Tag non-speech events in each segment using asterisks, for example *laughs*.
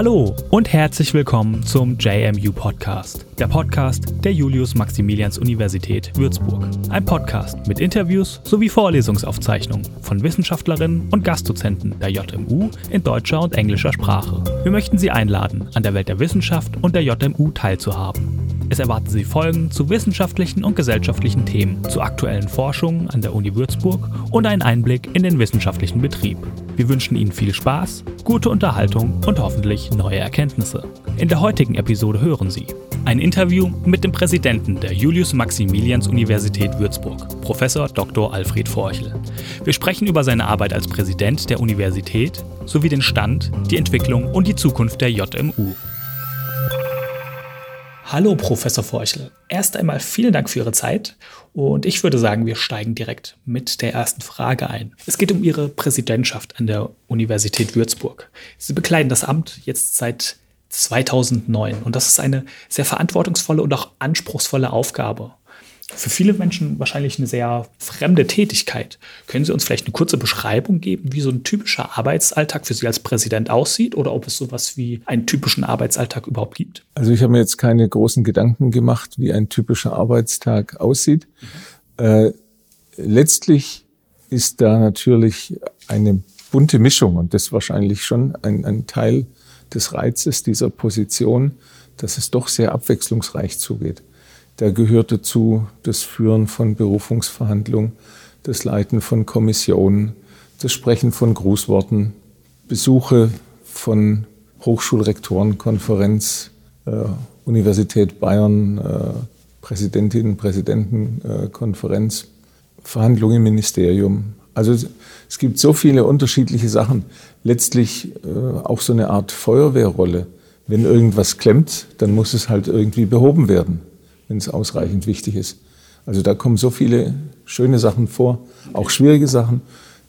Hallo und herzlich willkommen zum JMU Podcast, der Podcast der Julius-Maximilians-Universität Würzburg. Ein Podcast mit Interviews sowie Vorlesungsaufzeichnungen von Wissenschaftlerinnen und Gastdozenten der JMU in deutscher und englischer Sprache. Wir möchten Sie einladen, an der Welt der Wissenschaft und der JMU teilzuhaben. Es erwarten Sie Folgen zu wissenschaftlichen und gesellschaftlichen Themen, zu aktuellen Forschungen an der Uni Würzburg und einen Einblick in den wissenschaftlichen Betrieb. Wir wünschen Ihnen viel Spaß, gute Unterhaltung und hoffentlich neue Erkenntnisse. In der heutigen Episode hören Sie ein Interview mit dem Präsidenten der Julius-Maximilians-Universität Würzburg, Professor Dr. Alfred Forchel. Wir sprechen über seine Arbeit als Präsident der Universität sowie den Stand, die Entwicklung und die Zukunft der JMU. Hallo, Professor Forchel. Erst einmal vielen Dank für Ihre Zeit und ich würde sagen, wir steigen direkt mit der ersten Frage ein. Es geht um Ihre Präsidentschaft an der Universität Würzburg. Sie bekleiden das Amt jetzt seit 2009 und das ist eine sehr verantwortungsvolle und auch anspruchsvolle Aufgabe für viele Menschen wahrscheinlich eine sehr fremde Tätigkeit. Können Sie uns vielleicht eine kurze Beschreibung geben, wie so ein typischer Arbeitsalltag für Sie als Präsident aussieht oder ob es sowas wie einen typischen Arbeitsalltag überhaupt gibt? Also ich habe mir jetzt keine großen Gedanken gemacht, wie ein typischer Arbeitstag aussieht. Mhm. Äh, letztlich ist da natürlich eine bunte Mischung und das wahrscheinlich schon ein, ein Teil des Reizes dieser Position, dass es doch sehr abwechslungsreich zugeht. Da gehört dazu das Führen von Berufungsverhandlungen, das Leiten von Kommissionen, das Sprechen von Grußworten, Besuche von Hochschulrektorenkonferenz, äh, Universität Bayern, äh, Präsidentinnen, Präsidentenkonferenz, äh, Verhandlungen im Ministerium. Also es gibt so viele unterschiedliche Sachen. Letztlich äh, auch so eine Art Feuerwehrrolle. Wenn irgendwas klemmt, dann muss es halt irgendwie behoben werden wenn es ausreichend wichtig ist. Also da kommen so viele schöne Sachen vor, auch schwierige Sachen,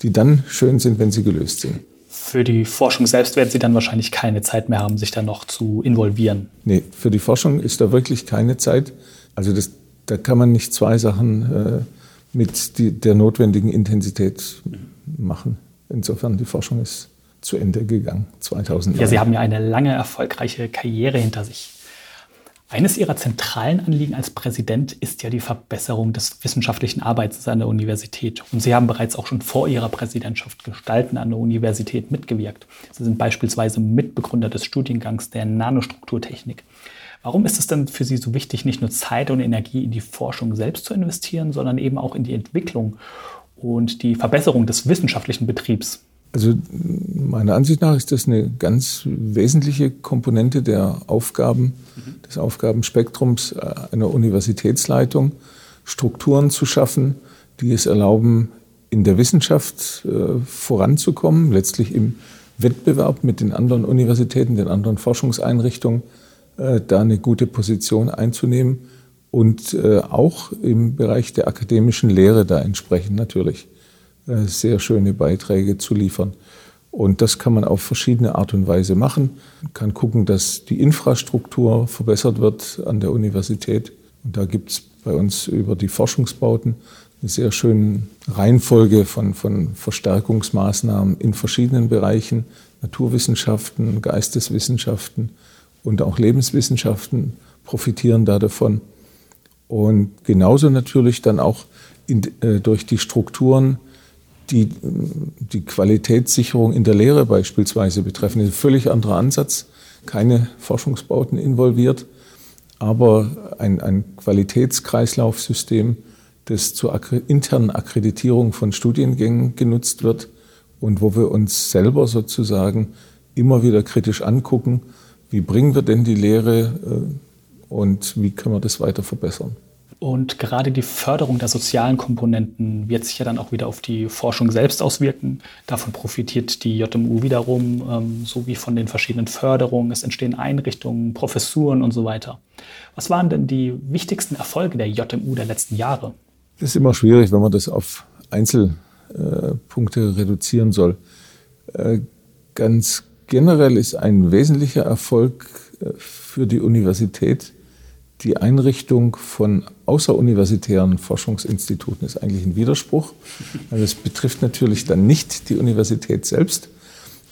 die dann schön sind, wenn sie gelöst sind. Für die Forschung selbst werden Sie dann wahrscheinlich keine Zeit mehr haben, sich da noch zu involvieren. Nee, für die Forschung ist da wirklich keine Zeit. Also das, da kann man nicht zwei Sachen äh, mit die, der notwendigen Intensität machen. Insofern, die Forschung ist zu Ende gegangen, 2009. Ja, Sie haben ja eine lange, erfolgreiche Karriere hinter sich. Eines Ihrer zentralen Anliegen als Präsident ist ja die Verbesserung des wissenschaftlichen Arbeits an der Universität. Und Sie haben bereits auch schon vor Ihrer Präsidentschaft Gestalten an der Universität mitgewirkt. Sie sind beispielsweise Mitbegründer des Studiengangs der Nanostrukturtechnik. Warum ist es denn für Sie so wichtig, nicht nur Zeit und Energie in die Forschung selbst zu investieren, sondern eben auch in die Entwicklung und die Verbesserung des wissenschaftlichen Betriebs? Also meiner Ansicht nach ist das eine ganz wesentliche Komponente der Aufgaben, des Aufgabenspektrums äh, einer Universitätsleitung, Strukturen zu schaffen, die es erlauben, in der Wissenschaft äh, voranzukommen, letztlich im Wettbewerb mit den anderen Universitäten, den anderen Forschungseinrichtungen, äh, da eine gute Position einzunehmen und auch im Bereich der akademischen Lehre da entsprechend natürlich sehr schöne Beiträge zu liefern. Und das kann man auf verschiedene Art und Weise machen. Man kann gucken, dass die Infrastruktur verbessert wird an der Universität. Und da gibt es bei uns über die Forschungsbauten eine sehr schöne Reihenfolge von, von Verstärkungsmaßnahmen in verschiedenen Bereichen. Naturwissenschaften, Geisteswissenschaften und auch Lebenswissenschaften profitieren da davon. Und genauso natürlich dann auch in, äh, durch die Strukturen die die Qualitätssicherung in der Lehre beispielsweise betreffen. Ein völlig anderer Ansatz, keine Forschungsbauten involviert, aber ein, ein Qualitätskreislaufsystem, das zur internen Akkreditierung von Studiengängen genutzt wird und wo wir uns selber sozusagen immer wieder kritisch angucken, wie bringen wir denn die Lehre äh, und wie können wir das weiter verbessern. Und gerade die Förderung der sozialen Komponenten wird sich ja dann auch wieder auf die Forschung selbst auswirken. Davon profitiert die JMU wiederum, ähm, sowie von den verschiedenen Förderungen. Es entstehen Einrichtungen, Professuren und so weiter. Was waren denn die wichtigsten Erfolge der JMU der letzten Jahre? Das ist immer schwierig, wenn man das auf Einzelpunkte reduzieren soll. Äh, ganz generell ist ein wesentlicher Erfolg äh, für die Universität die Einrichtung von außeruniversitären Forschungsinstituten ist eigentlich ein Widerspruch. Also es betrifft natürlich dann nicht die Universität selbst,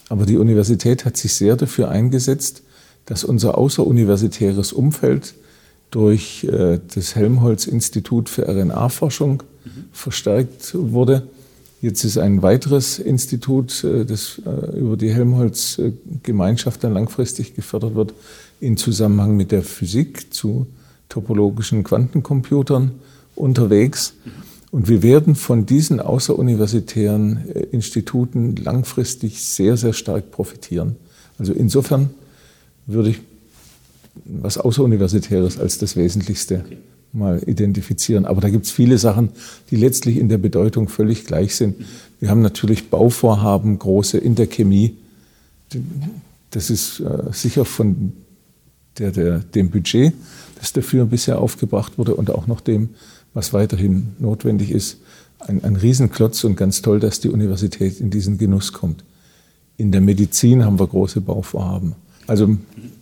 aber die Universität hat sich sehr dafür eingesetzt, dass unser außeruniversitäres Umfeld durch äh, das Helmholtz-Institut für RNA-Forschung verstärkt wurde. Jetzt ist ein weiteres Institut, äh, das äh, über die Helmholtz-Gemeinschaft dann langfristig gefördert wird, in Zusammenhang mit der Physik zu topologischen Quantencomputern unterwegs. Und wir werden von diesen außeruniversitären Instituten langfristig sehr, sehr stark profitieren. Also insofern würde ich was Außeruniversitäres als das Wesentlichste okay. mal identifizieren. Aber da gibt es viele Sachen, die letztlich in der Bedeutung völlig gleich sind. Wir haben natürlich Bauvorhaben, große in der Chemie. Das ist äh, sicher von der, der, dem Budget, das dafür bisher aufgebracht wurde und auch noch dem, was weiterhin notwendig ist, ein, ein Riesenklotz und ganz toll, dass die Universität in diesen Genuss kommt. In der Medizin haben wir große Bauvorhaben. Also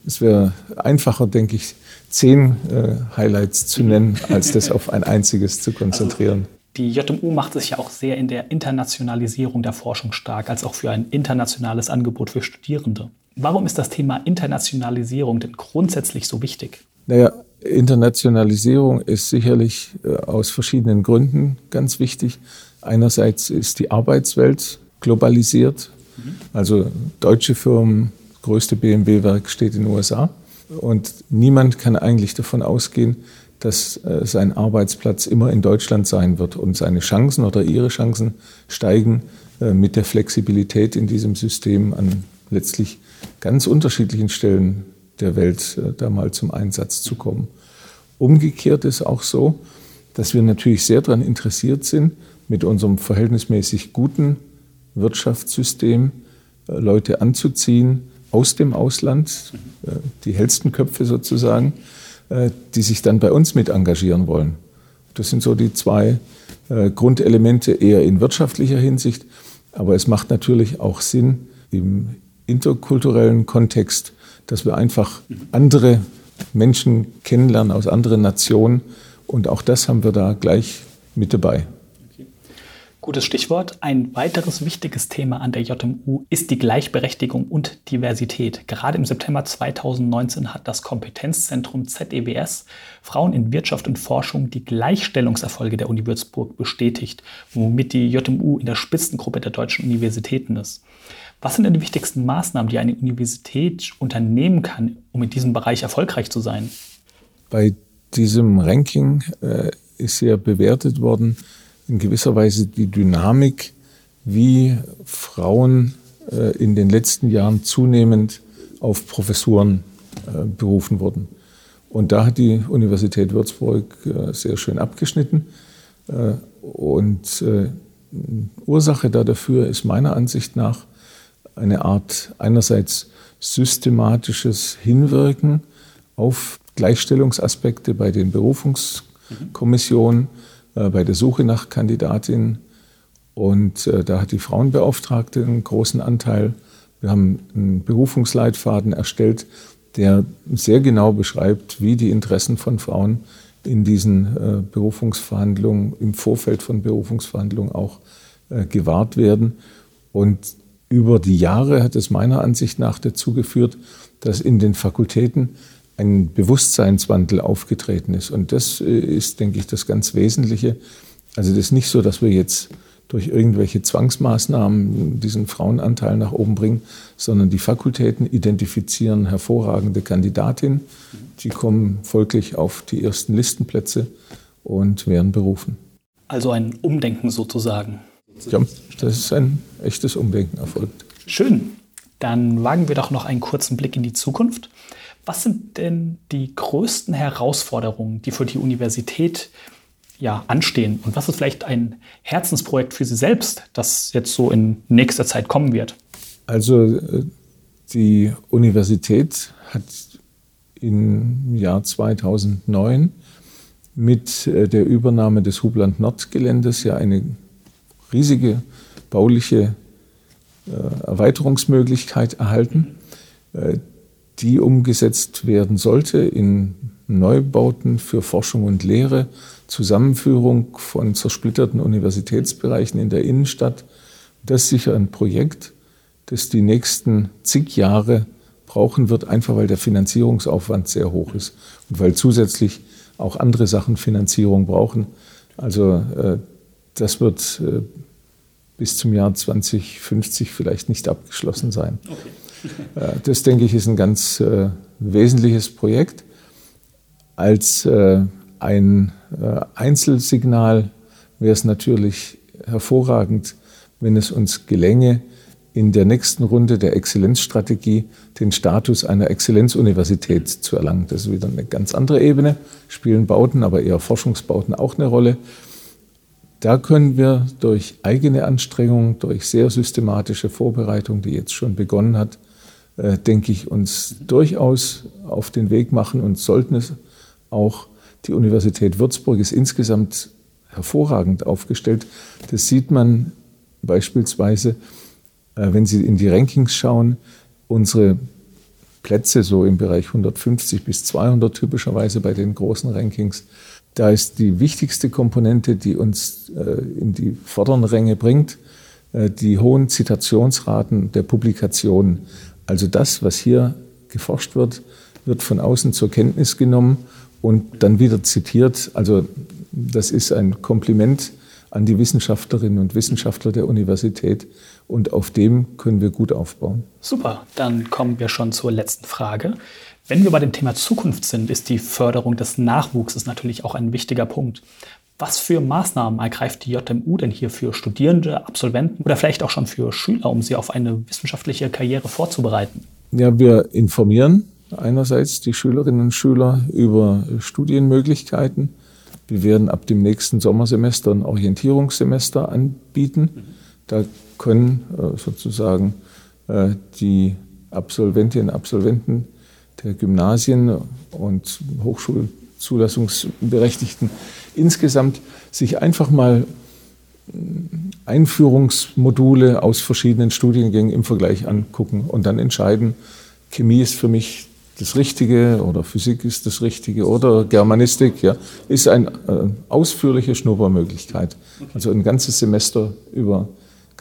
es wäre einfacher, denke ich, zehn äh, Highlights zu nennen, als das auf ein einziges zu konzentrieren. Also die JMU macht sich ja auch sehr in der Internationalisierung der Forschung stark, als auch für ein internationales Angebot für Studierende. Warum ist das Thema Internationalisierung denn grundsätzlich so wichtig? Naja, Internationalisierung ist sicherlich äh, aus verschiedenen Gründen ganz wichtig. Einerseits ist die Arbeitswelt globalisiert. Mhm. Also deutsche Firmen größte BMW-Werk steht in den USA. Und niemand kann eigentlich davon ausgehen, dass äh, sein Arbeitsplatz immer in Deutschland sein wird. Und seine Chancen oder ihre Chancen steigen äh, mit der Flexibilität in diesem System an letztlich ganz unterschiedlichen Stellen der Welt äh, da mal zum Einsatz zu kommen. Umgekehrt ist auch so, dass wir natürlich sehr daran interessiert sind, mit unserem verhältnismäßig guten Wirtschaftssystem Leute anzuziehen, aus dem Ausland, äh, die hellsten Köpfe sozusagen, äh, die sich dann bei uns mit engagieren wollen. Das sind so die zwei äh, Grundelemente eher in wirtschaftlicher Hinsicht. Aber es macht natürlich auch Sinn im interkulturellen Kontext, dass wir einfach andere Menschen kennenlernen aus anderen Nationen. Und auch das haben wir da gleich mit dabei. Gutes Stichwort. Ein weiteres wichtiges Thema an der JMU ist die Gleichberechtigung und Diversität. Gerade im September 2019 hat das Kompetenzzentrum ZEWS Frauen in Wirtschaft und Forschung die Gleichstellungserfolge der Uni Würzburg bestätigt, womit die JMU in der Spitzengruppe der deutschen Universitäten ist. Was sind denn die wichtigsten Maßnahmen, die eine Universität unternehmen kann, um in diesem Bereich erfolgreich zu sein? Bei diesem Ranking äh, ist ja bewertet worden, in gewisser Weise die Dynamik, wie Frauen äh, in den letzten Jahren zunehmend auf Professuren äh, berufen wurden. Und da hat die Universität Würzburg äh, sehr schön abgeschnitten. Und Ursache da dafür ist meiner Ansicht nach eine Art einerseits systematisches Hinwirken auf Gleichstellungsaspekte bei den Berufungskommissionen, äh, bei der Suche nach Kandidatinnen. Und äh, da hat die Frauenbeauftragte einen großen Anteil. Wir haben einen Berufungsleitfaden erstellt, der sehr genau beschreibt, wie die Interessen von Frauen in diesen äh, Berufungsverhandlungen, im Vorfeld von Berufungsverhandlungen auch gewahrt werden. Und über die Jahre hat es meiner Ansicht nach dazu geführt, dass in den Fakultäten ein Bewusstseinswandel aufgetreten ist. Und das äh, ist, denke ich, das ganz Wesentliche. Also das ist nicht so, dass wir jetzt durch irgendwelche Zwangsmaßnahmen diesen Frauenanteil nach oben bringen, sondern die Fakultäten identifizieren hervorragende Kandidatinnen. Die kommen folglich auf die ersten Listenplätze und werden berufen. Also ein Umdenken sozusagen. Ja, das ist ein echtes Umdenken erfolgt. Schön. Dann wagen wir doch noch einen kurzen Blick in die Zukunft. Was sind denn die größten Herausforderungen, die für die Universität ja, anstehen? Und was ist vielleicht ein Herzensprojekt für Sie selbst, das jetzt so in nächster Zeit kommen wird? Also äh, die Universität hat im Jahr 2009 mit äh, der Übernahme des Hubland Nord-Geländes ja eine riesige bauliche äh, Erweiterungsmöglichkeit erhalten die umgesetzt werden sollte in Neubauten für Forschung und Lehre, Zusammenführung von zersplitterten Universitätsbereichen in der Innenstadt. Das ist sicher ein Projekt, das die nächsten zig Jahre brauchen wird, einfach weil der Finanzierungsaufwand sehr hoch ist und weil zusätzlich auch andere Sachen Finanzierung brauchen. Also äh, das wird äh, bis zum Jahr 2050 vielleicht nicht abgeschlossen sein. Okay. äh, das, denke ich, ist ein ganz äh, wesentliches Projekt. Als ein Einzelsignal wäre es natürlich hervorragend, wenn es uns gelänge, in der nächsten Runde der Exzellenzstrategie den Status einer Exzellenzuniversität zu erlangen. Das ist wieder eine ganz andere Ebene, spielen Bauten, aber eher Forschungsbauten auch eine Rolle. Da können wir durch eigene Anstrengungen, durch sehr systematische Vorbereitung, die jetzt schon begonnen hat, äh, denke ich, uns durchaus auf den Weg machen und sollten es auch. Die Universität Würzburg ist insgesamt hervorragend aufgestellt. Das sieht man beispielsweise äh, wenn Sie in die Rankings schauen, unsere Plätze so im Bereich 150 bis 200 typischerweise bei den großen Rankings, da ist die wichtigste Komponente, die uns äh, in die vorderen Ränge bringt, äh, die hohen Zitationsraten der Publikationen. Also das, was hier geforscht wird, wird von außen zur Kenntnis genommen und dann wieder zitiert. Also das ist ein Kompliment an die Wissenschaftlerinnen und Wissenschaftler der Universität. Und auf dem können wir gut aufbauen. Super, dann kommen wir schon zur letzten Frage. Wenn wir bei dem Thema Zukunft sind, ist die Förderung des Nachwuchses natürlich auch ein wichtiger Punkt. Was für Maßnahmen ergreift die JMU denn hier für Studierende, Absolventen oder vielleicht auch schon für Schüler, um sie auf eine wissenschaftliche Karriere vorzubereiten? Ja, wir informieren einerseits die Schülerinnen und Schüler über Studienmöglichkeiten. Wir werden ab dem nächsten Sommersemester ein Orientierungssemester anbieten. Da können äh, sozusagen äh, die Absolventinnen und Absolventen der Gymnasien und Hochschulzulassungsberechtigten insgesamt sich einfach mal Einführungsmodule aus verschiedenen Studiengängen im Vergleich angucken und dann entscheiden, Chemie ist für mich das Richtige oder Physik ist das Richtige oder Germanistik, ja, ist eine äh, ausführliche Schnuppermöglichkeit. Also ein ganzes Semester über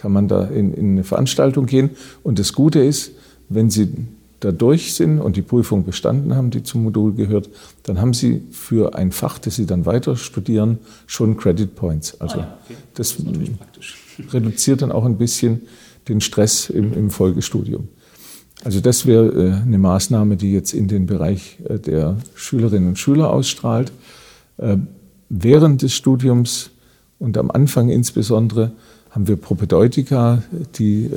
kann man da in, in eine Veranstaltung gehen. Und das Gute ist, wenn Sie da durch sind und die Prüfung bestanden haben, die zum Modul gehört, dann haben Sie für ein Fach, das Sie dann weiter studieren, schon Credit Points. Also ah ja, okay. das, das *laughs* reduziert dann auch ein bisschen den Stress im, im Folgestudium. Also das wäre äh, eine Maßnahme, die jetzt in den Bereich äh, der Schülerinnen und Schüler ausstrahlt. Äh, während des Studiums und am Anfang insbesondere haben wir Propedeutika, die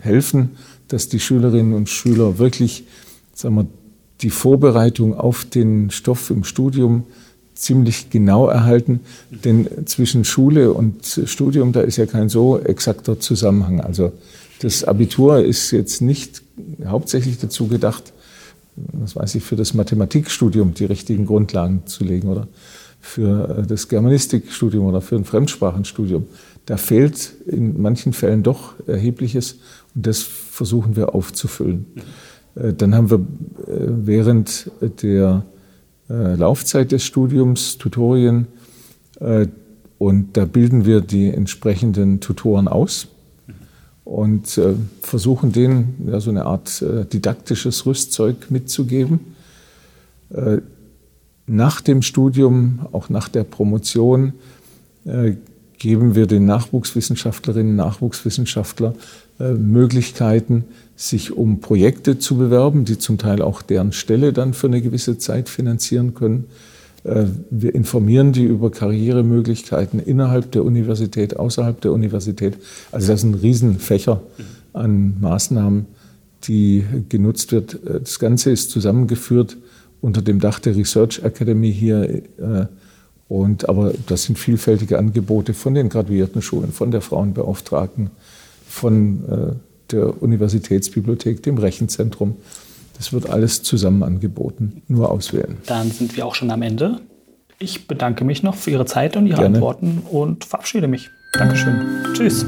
helfen, dass die Schülerinnen und Schüler wirklich sagen wir, die Vorbereitung auf den Stoff im Studium ziemlich genau erhalten. Denn zwischen Schule und Studium, da ist ja kein so exakter Zusammenhang. Also das Abitur ist jetzt nicht hauptsächlich dazu gedacht, was weiß ich, für das Mathematikstudium die richtigen Grundlagen zu legen oder für äh, das Germanistikstudium oder für ein Fremdsprachenstudium. Da fehlt in manchen Fällen doch erhebliches und das versuchen wir aufzufüllen. Äh, dann haben wir äh, während der Laufzeit des Studiums Tutorien und da bilden wir die entsprechenden Tutoren aus und äh, versuchen denen ja, so eine Art didaktisches Rüstzeug mitzugeben. Nach dem Studium, auch nach der Promotion, äh, geben wir den Nachwuchswissenschaftlerinnen und Nachwuchswissenschaftler äh, Möglichkeiten, sich um Projekte zu bewerben, die zum Teil auch deren Stelle dann für eine gewisse Zeit finanzieren können. Äh, wir informieren die über Karrieremöglichkeiten innerhalb der Universität, außerhalb der Universität. Also das ist ein Riesenfächer an Maßnahmen, die genutzt wird. Das Ganze ist zusammengeführt unter dem Dach der Research Academy hier. Äh, und, aber das sind vielfältige Angebote von den graduierten Schulen, von der Frauenbeauftragten, von der Universitätsbibliothek, dem Rechenzentrum. Das wird alles zusammen angeboten. Nur auswählen. Dann sind wir auch schon am Ende. Ich bedanke mich noch für Ihre Zeit und Ihre Gerne. Antworten und verabschiede mich. Dankeschön. Tschüss.